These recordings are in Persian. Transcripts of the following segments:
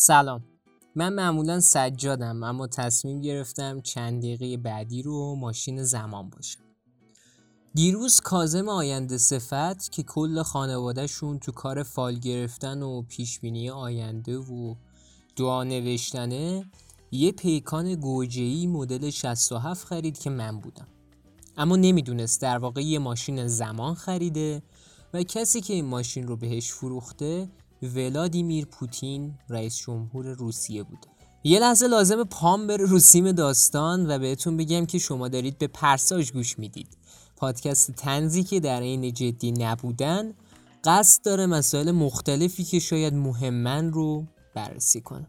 سلام. من معمولا سجادم اما تصمیم گرفتم چند دقیقه بعدی رو ماشین زمان باشم. دیروز کازم آینده صفت که کل خانوادهشون تو کار فال گرفتن و پیشبینی آینده و دعا نوشتنه یه پیکان گوجهی مدل 67 خرید که من بودم. اما نمی‌دونست در واقع یه ماشین زمان خریده و کسی که این ماشین رو بهش فروخته ولادیمیر پوتین رئیس جمهور روسیه بوده یه لحظه لازم پام بره رو سیم داستان و بهتون بگم که شما دارید به پرساژ گوش می‌دید. پادکست تنزی که در این جدی نبودن قصد داره مسائل مختلفی که شاید مهمن رو بررسی کنه.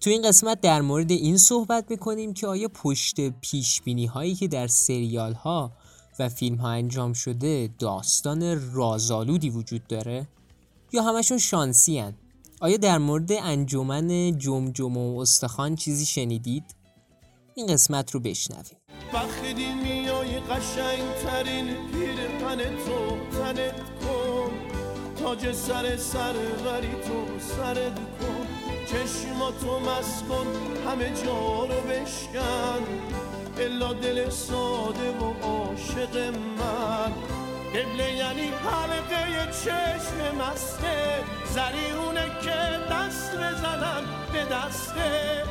تو این قسمت در مورد این صحبت می‌کنیم که آیا پشت پیش بینی هایی که در سریال ها و فیلم ها انجام شده داستان رازآلودی وجود داره؟ یا همشون شانسی هن؟ آیا در مورد انجمن جمجم و استخوان چیزی شنیدید؟ این قسمت رو بشنویم. وقتی میای قشنگ ترین پن تو تنت کن. تاج سر سر غری تو سرت کن. چشماتو مس کن همه جا رو بشکن. الا دل ساده و عاشق من. قبله یعنی حلقه چشم مسته. زریونه که دست بزنم به دسته.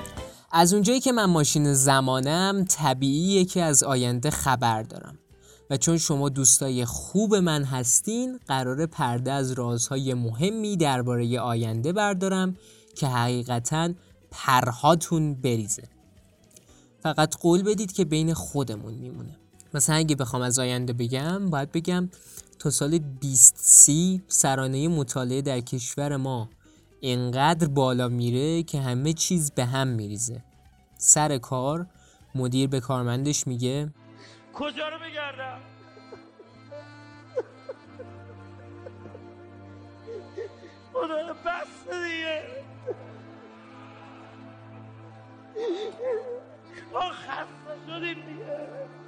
از اونجایی که من ماشین زمانم طبیعیه که از آینده خبر دارم. و چون شما دوستای خوب من هستین قرار پرده از رازهای مهمی درباره آینده بردارم که حقیقتا پرهاتون بریزه. فقط قول بدید که بین خودمون میمونه. مثلا اگه بخوام از آینده بگم باید بگم تا سال 2030 سرانه مطالعه در کشور ما اینقدر بالا میره که همه چیز به هم میریزه. سر کار مدیر به کارمندش میگه کجا رو بگردم خدا بس دیگه. ما خسته شدیم دیگه.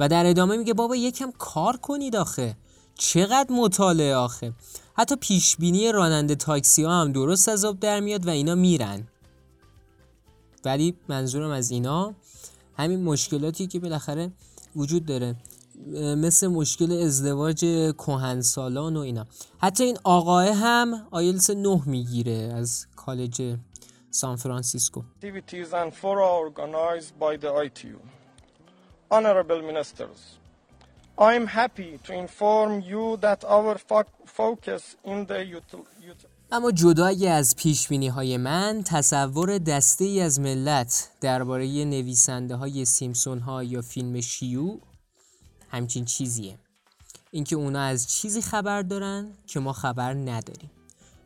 و در ادامه میگه بابا یکم کار کنید آخه. چقدر مطالعه آخه. حتی پیش بینی راننده تاکسی ها هم درست از آب در میاد و اینا میرن. ولی منظورم از اینا همین مشکلاتی که بالاخره وجود داره. مثل مشکل ازدواج کهنسالان و اینا. حتی این آقاه هم آیلس نه می‌گیره از کالج سان فرانسیسکو. Honorable Ministers, I am happy to inform you that our fo- focus in the اما جدای از پیش های من تصور دسته ای از ملت درباره نویسنده های سیمسون ها یا فیلم شیو همچین چیزیه. اینکه اونا از چیزی خبر دارن که ما خبر نداریم.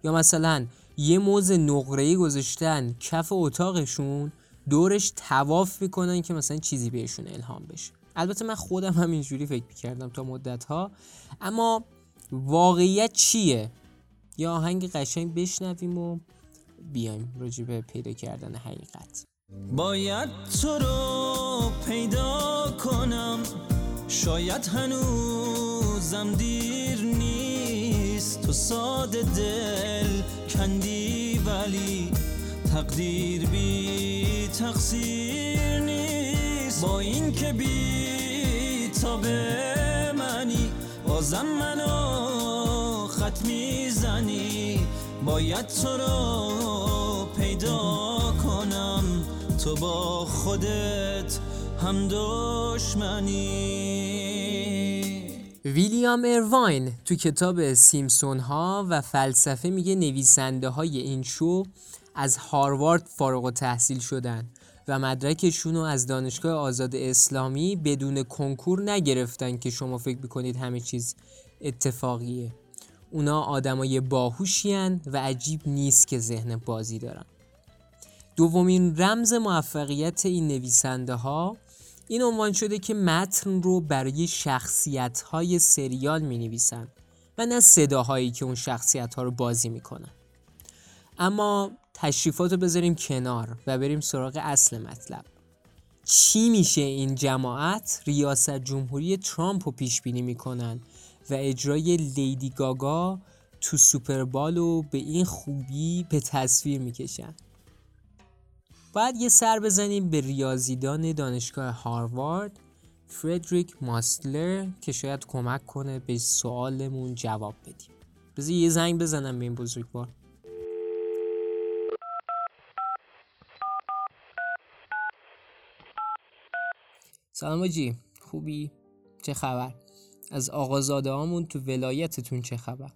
یا مثلا یه موز نقره‌ای گذاشتن کف اتاقشون دورش تواف می‌کنن که مثلا چیزی بهشون الهام بشه. البته من خودم هم اینجوری فکر می‌کردم تا مدت ها اما واقعیت چیه؟ یا آهنگ قشنگ بشنویم و بیایم راجع به پیدا کردن حقیقت. باید تو رو پیدا کنم. شاید هنوزم دیر نیست. تو ساده دل کندی ولی تقدیر بی تقصیر نیست. با این که بی تا به منی بازم منو خط می‌زنی. باید تو رو پیدا کنم. تو با خودت هم دشمنی. ویلیام ارواین تو کتاب سیمسون ها و فلسفه میگه نویسنده های این شو از هاروارد فارغ و تحصیل شدن و مدرکشون رو از دانشگاه آزاد اسلامی بدون کنکور نگرفتن که شما فکر می‌کنید همه چیز اتفاقیه. اونا آدمای باهوشیان و عجیب نیست که ذهن بازی دارن. دومین رمز موفقیت این نویسنده ها این عنوان شده که متن رو برای شخصیت های سریال می نویسن و نه صداهایی که اون شخصیت ها رو بازی می‌کنن. اما تشریفات رو بذاریم کنار و بریم سراغ اصل مطلب. چی میشه این جماعت؟ ریاست جمهوری ترامپ رو پیش بینی می‌کنن و اجرای لیدی گاگا تو سوپربال و به این خوبی به تصویر می‌کشن. باید یه سر بزنیم به ریاضیدان دانشگاه هاروارد فردریک ماستلر که شاید کمک کنه به سوالمون جواب بدیم. بذار یه زنگ بزنم به این بزرگوار. سلام آجی خوبی؟ چه خبر؟ از آقازاده هامون تو ولایتتون چه خبر؟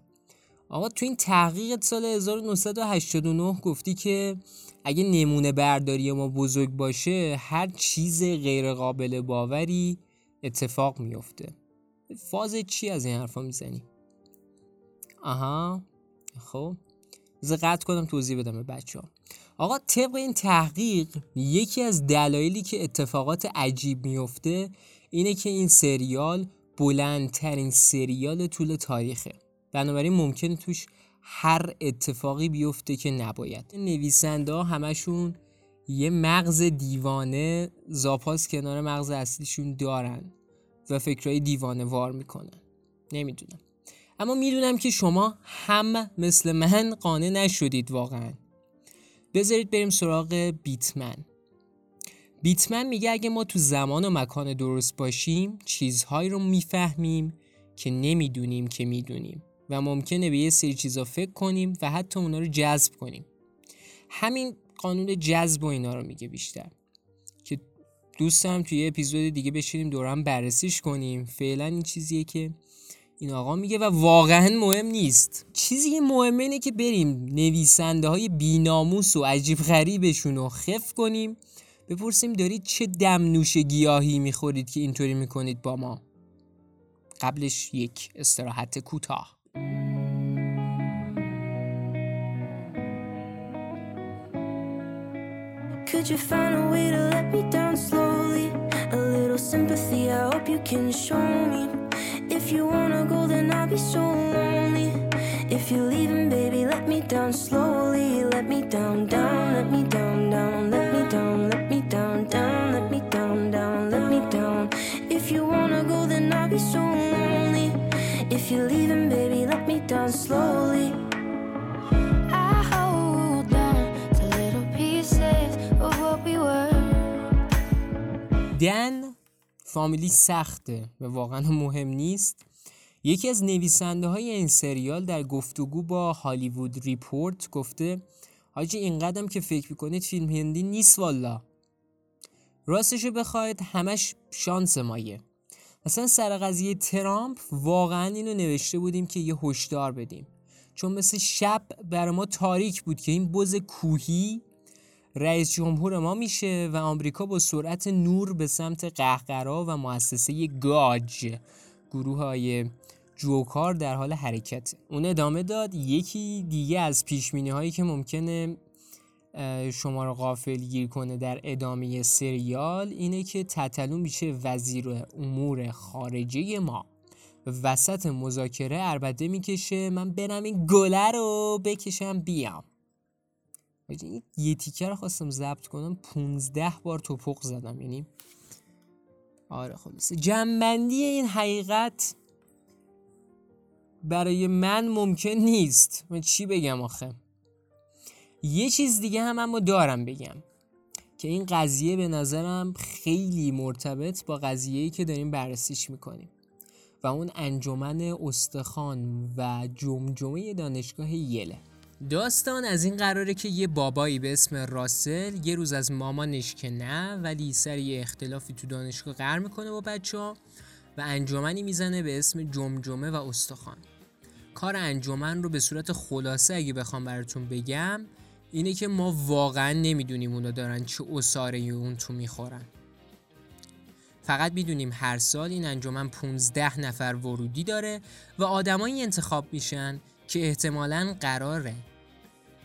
آقا تو این تحقیقت سال 1989 گفتی که اگه نمونه برداری ما بزرگ باشه هر چیز غیر قابل باوری اتفاق میفته فاز چی از این حرفا می‌زنی؟ آها خب قطع کنم توضیح بدم به بچه ها آقا طبق این تحقیق یکی از دلایلی که اتفاقات عجیب میفته اینه که این سریال بلندترین سریال طول تاریخه. بنابراین ممکنه توش هر اتفاقی بیفته که نباید. نویسنده ها همشون یه مغز دیوانه زاپاس کنار مغز اصلیشون دارن و فکرهای دیوانه وار می‌کنن. نمی‌دونم. اما می‌دونم که شما هم مثل من قانع نشدید واقعا. بذارید بریم سراغ بیتمن. بیتمن میگه اگه ما تو زمان و مکان درست باشیم چیزهایی رو می‌فهمیم که نمی‌دونیم که می‌دونیم و ممکنه به یه سری چیزا فکر کنیم و حتی اونا رو جذب کنیم. همین قانون جذب و اینا رو میگه بیشتر که دوستم توی یه اپیزود دیگه بشینیم دورم بررسیش کنیم. فعلا این چیزیه که این آقا میگه و واقعا مهم نیست چیزی که مهمه اینه که بریم نویسنده های بیناموس و عجیب غریبشون رو خف کنیم بپرسیم دارید چه دم نوش گیاهی می‌خورید که اینطوری می‌کنید با ما قبلش یک استراحت کوتاه Could you find a way to let me down slowly? A little sympathy, I hope you can show me. If you wanna go, then I'll be so lonely. If you're leaving, baby, let me down slowly. Let me down, down, let me down, down, let me down, let me down, down, let me down, down, let me down. If you wanna go, then I'll be so lonely. If you're leaving, baby, let me down slowly. I فامیلی سخته و واقعا مهم نیست. یکی از نویسنده های این سریال در گفتگو با هالیوود ریپورت گفته حاجی این قدم که فکر می‌کنید فیلم هندی نیست والا راستشو بخواید همش شانس مایه. مثلا سر قضیه ترامپ واقعا اینو نوشته بودیم که یه هشدار بدیم. چون مثل شب بر ما تاریک بود که این بز کوهی رئیس جمهور ما میشه و آمریکا با سرعت نور به سمت قهقرا و مؤسسه گاج گروه های جوکار در حال حرکت. اون ادامه داد یکی دیگه از پیشمینی هایی که ممکنه شما رو غافل گیر کنه در ادامه سریال اینه که تتلو میشه وزیر امور خارجه ما. وسط مذاکره اربده می‌کشه من برم این گله رو بکشم بیام. این یه تیکه رو خواستم ضبط کنم 15 بار توپق زدم یعنی آره خلاصه. جنبندی این حقیقت برای من ممکن نیست. من چی بگم آخه؟ یه چیز دیگه هم اما دارم بگم که این قضیه به نظرم خیلی مرتبط با قضیه‌ای که داریم بررسیش می‌کنیم و اون انجمن استخوان و جمجمه دانشگاه یله. داستان از این قراره که یه بابایی به اسم راسل یه روز از مامانش که نه ولی سر یه اختلافی تو دانشگاه قرار می‌کنه با بچه ها و انجمنی می‌زنه به اسم جمجمه و استخوان. کار انجمن رو به صورت خلاصه اگه بخوام براتون بگم اینه که ما واقعا نمی‌دونیم اونا دارن چه اصاره اون تو می‌خورن. فقط می‌دونیم هر سال این انجمن 15 نفر ورودی داره و آدمایی انتخاب میشن که احتمالاً قراره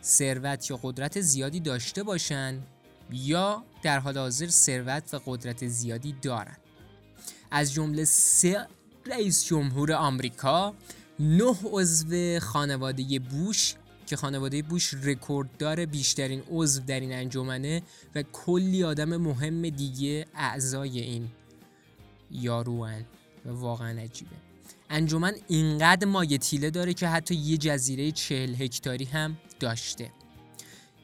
ثروت یا قدرت زیادی داشته باشن یا در حال حاضر ثروت و قدرت زیادی دارن. از جمله سه رئیس جمهور آمریکا نه عضو خانواده بوش که خانواده بوش رکورددار بیشترین عضو در این انجمنه و کلی آدم مهم دیگه اعضای این یاروان و واقعا عجیبه. انجمن اینقدر مایه تیله داره که حتی یه جزیره چهل هکتاری هم داشته.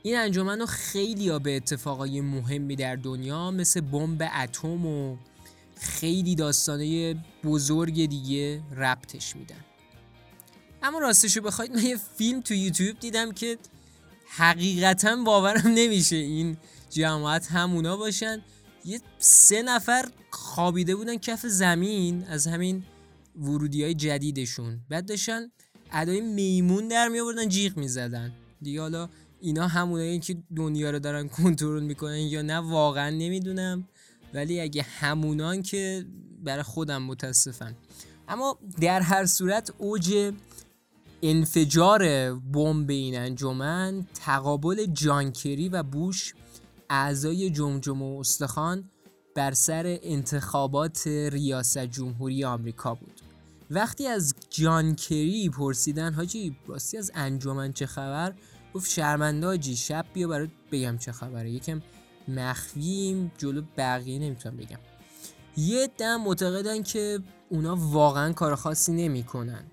این انجمن رو خیلی ها به اتفاقای مهمی در دنیا مثل بمب اتم و خیلی داستانه بزرگ دیگه ربطش میدن. اما راستشو بخواید من یه فیلم تو یوتیوب دیدم که حقیقتا باورم نمیشه این جماعت همونا باشن. یه سه نفر خوابیده بودن کف زمین از همین ورودی های جدیدشون. بعد داشتن ادای میمون در می آوردن جیغ می‌زدن. دیگه حالا اینا همونایی که دنیا رو دارن کنترل می‌کنن یا نه واقعا نمی‌دونم. ولی اگه همونان که برای خودم متاسفم. اما در هر صورت اوج انفجار بمب این انجمن تقابل جانکری و بوش اعضای جمجم و استخوان بر سر انتخابات ریاست جمهوری آمریکا بود. وقتی از جان کری پرسیدن حاجی راستی از انجمن چه خبر؟ گفت شرمنده حاجی شب بیا برات بگم چه خبره. یکم مخفیم جلو بقیه نمی‌تونم بگم. یه دم معتقدن که اونا واقعا کار خاصی نمی‌کنن.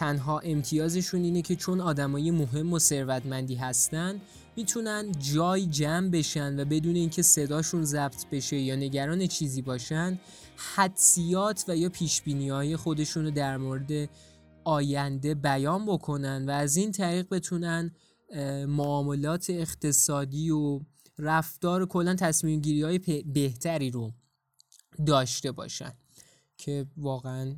تنها امتیازشون اینه که چون آدمای مهم و ثروتمندی هستن می‌تونن جای جمع بشن و بدون اینکه صداشون ضبط بشه یا نگران چیزی باشن حدسیات و یا پیشبینی های خودشون رو در مورد آینده بیان بکنن و از این طریق بتونن معاملات اقتصادی و رفتار کلا تصمیم گیری های بهتری رو داشته باشن که واقعا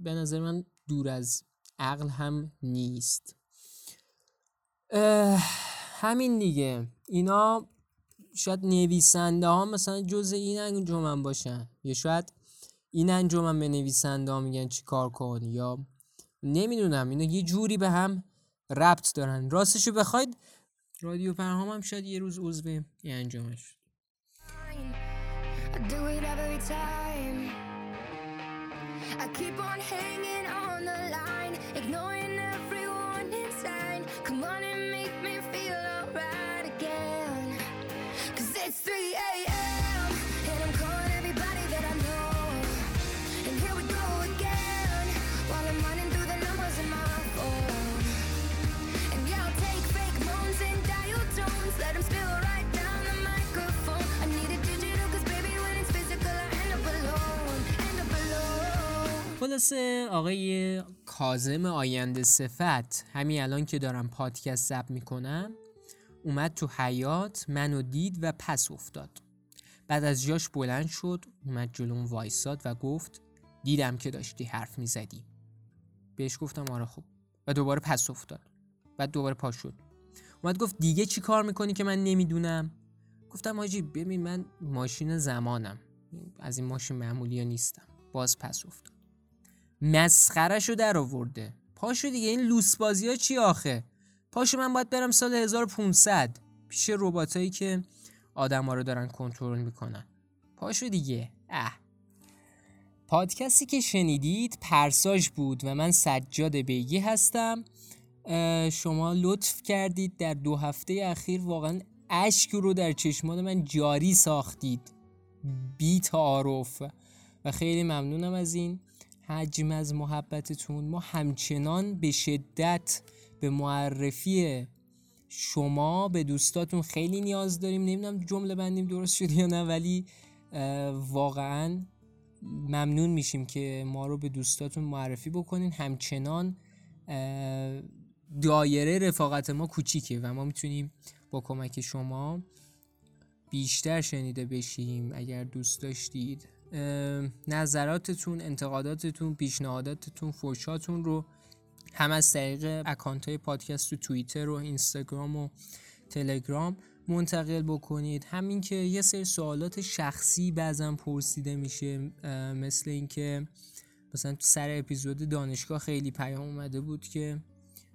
به نظر من دور از عقل هم نیست. همین دیگه. اینا شاید نویسنده ها مثلا جز این انجمن باشن. یا شاید این انجمن به نویسنده ها میگن چی کار کن یا نمی‌دونم. اینا یه جوری به هم ربط دارن. راستشو بخواید رادیو پرهام هم شاید یه روز عضو این انجامش I keep on hanging on the line, ignoring everyone inside. Come on and make me feel alright again. Cause it's 3 a.m. خلاصه آقای کازم آینده صفت همین الان که دارم پادکست ضبط می‌کنم اومد تو حیات منو دید و پس افتاد. بعد از جاش بلند شد اومد جلوم وایساد و گفت دیدم که داشتی حرف می‌زدی. بهش گفتم آره خوب و دوباره پس افتاد. بعد دوباره پا شد. اومد گفت دیگه چی کار می‌کنی که من نمی‌دونم؟ گفتم آجی ببین من ماشین زمانم. از این ماشین معمولی ها نیستم. باز پس افتاد. مسخرشو در آورده پاشو دیگه این لوس بازی ها چی آخه؟ پاشو من باید برم سال 1500 پیش رباتایی که آدما رو دارن کنترل می‌کنن. پاشو دیگه. اه. پادکستی که شنیدید پرساج بود و من سجاد بیگی هستم. شما لطف کردید در دو هفته اخیر واقعا اشک رو در چشمان من جاری ساختید. بی تعارف و خیلی ممنونم از این. حجم از محبتتون. ما همچنان به شدت به معرفی شما به دوستاتون خیلی نیاز داریم. نمی‌دونم جمله بندیم درست شد یا نه ولی واقعا ممنون میشیم که ما رو به دوستاتون معرفی بکنین. همچنان دایره رفاقت ما کوچیکه و ما می‌تونیم با کمک شما بیشتر شنیده بشیم. اگر دوست داشتید. نظراتتون انتقاداتتون پیشنهاداتتون فوشاتون رو هم از طریق اکانت های پادکست تو توییتر و اینستاگرام و تلگرام منتقل بکنید. همین که یه سری سوالات شخصی بعضا پرسیده میشه مثل اینکه مثلا تو سر اپیزود دانشگاه خیلی پیام اومده بود که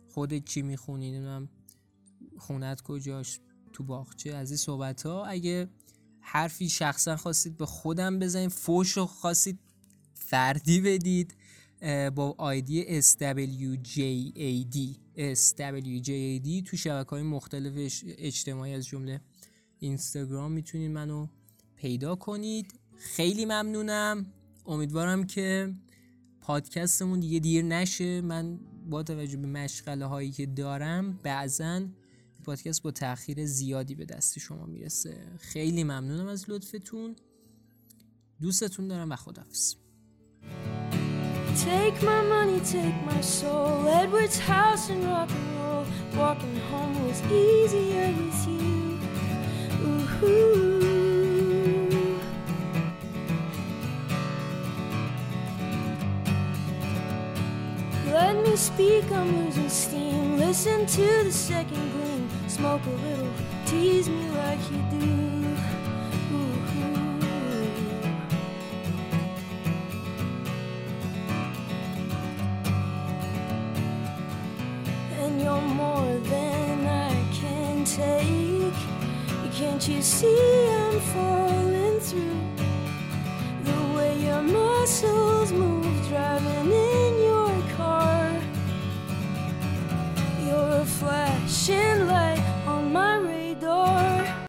خودت چی می‌خونی؟ خونت کجاش تو باغچه. از این صحبت ها اگه حرفی شخصا خواستید به خودم بزنید فوش رو خواستید فردی بدید با آیدی SWJAD SWJAD تو شبکه های مختلف اجتماعی از جمله اینستاگرام می‌تونید منو پیدا کنید. خیلی ممنونم. امیدوارم که پادکستمون دیگه دیر نشه. من با توجه به مشغله هایی که دارم بعضا پادکست با تاخیر زیادی به دست شما می‌رسه خیلی ممنونم از لطفتون دوستتون دارم و خدافز Take my money, take my soul. Edward's house and rock and roll. Walking home was easier with you. Ooh. Let me speak, I'm losing steam. Listen to the second gleam. Smoke a little, tease me like you do.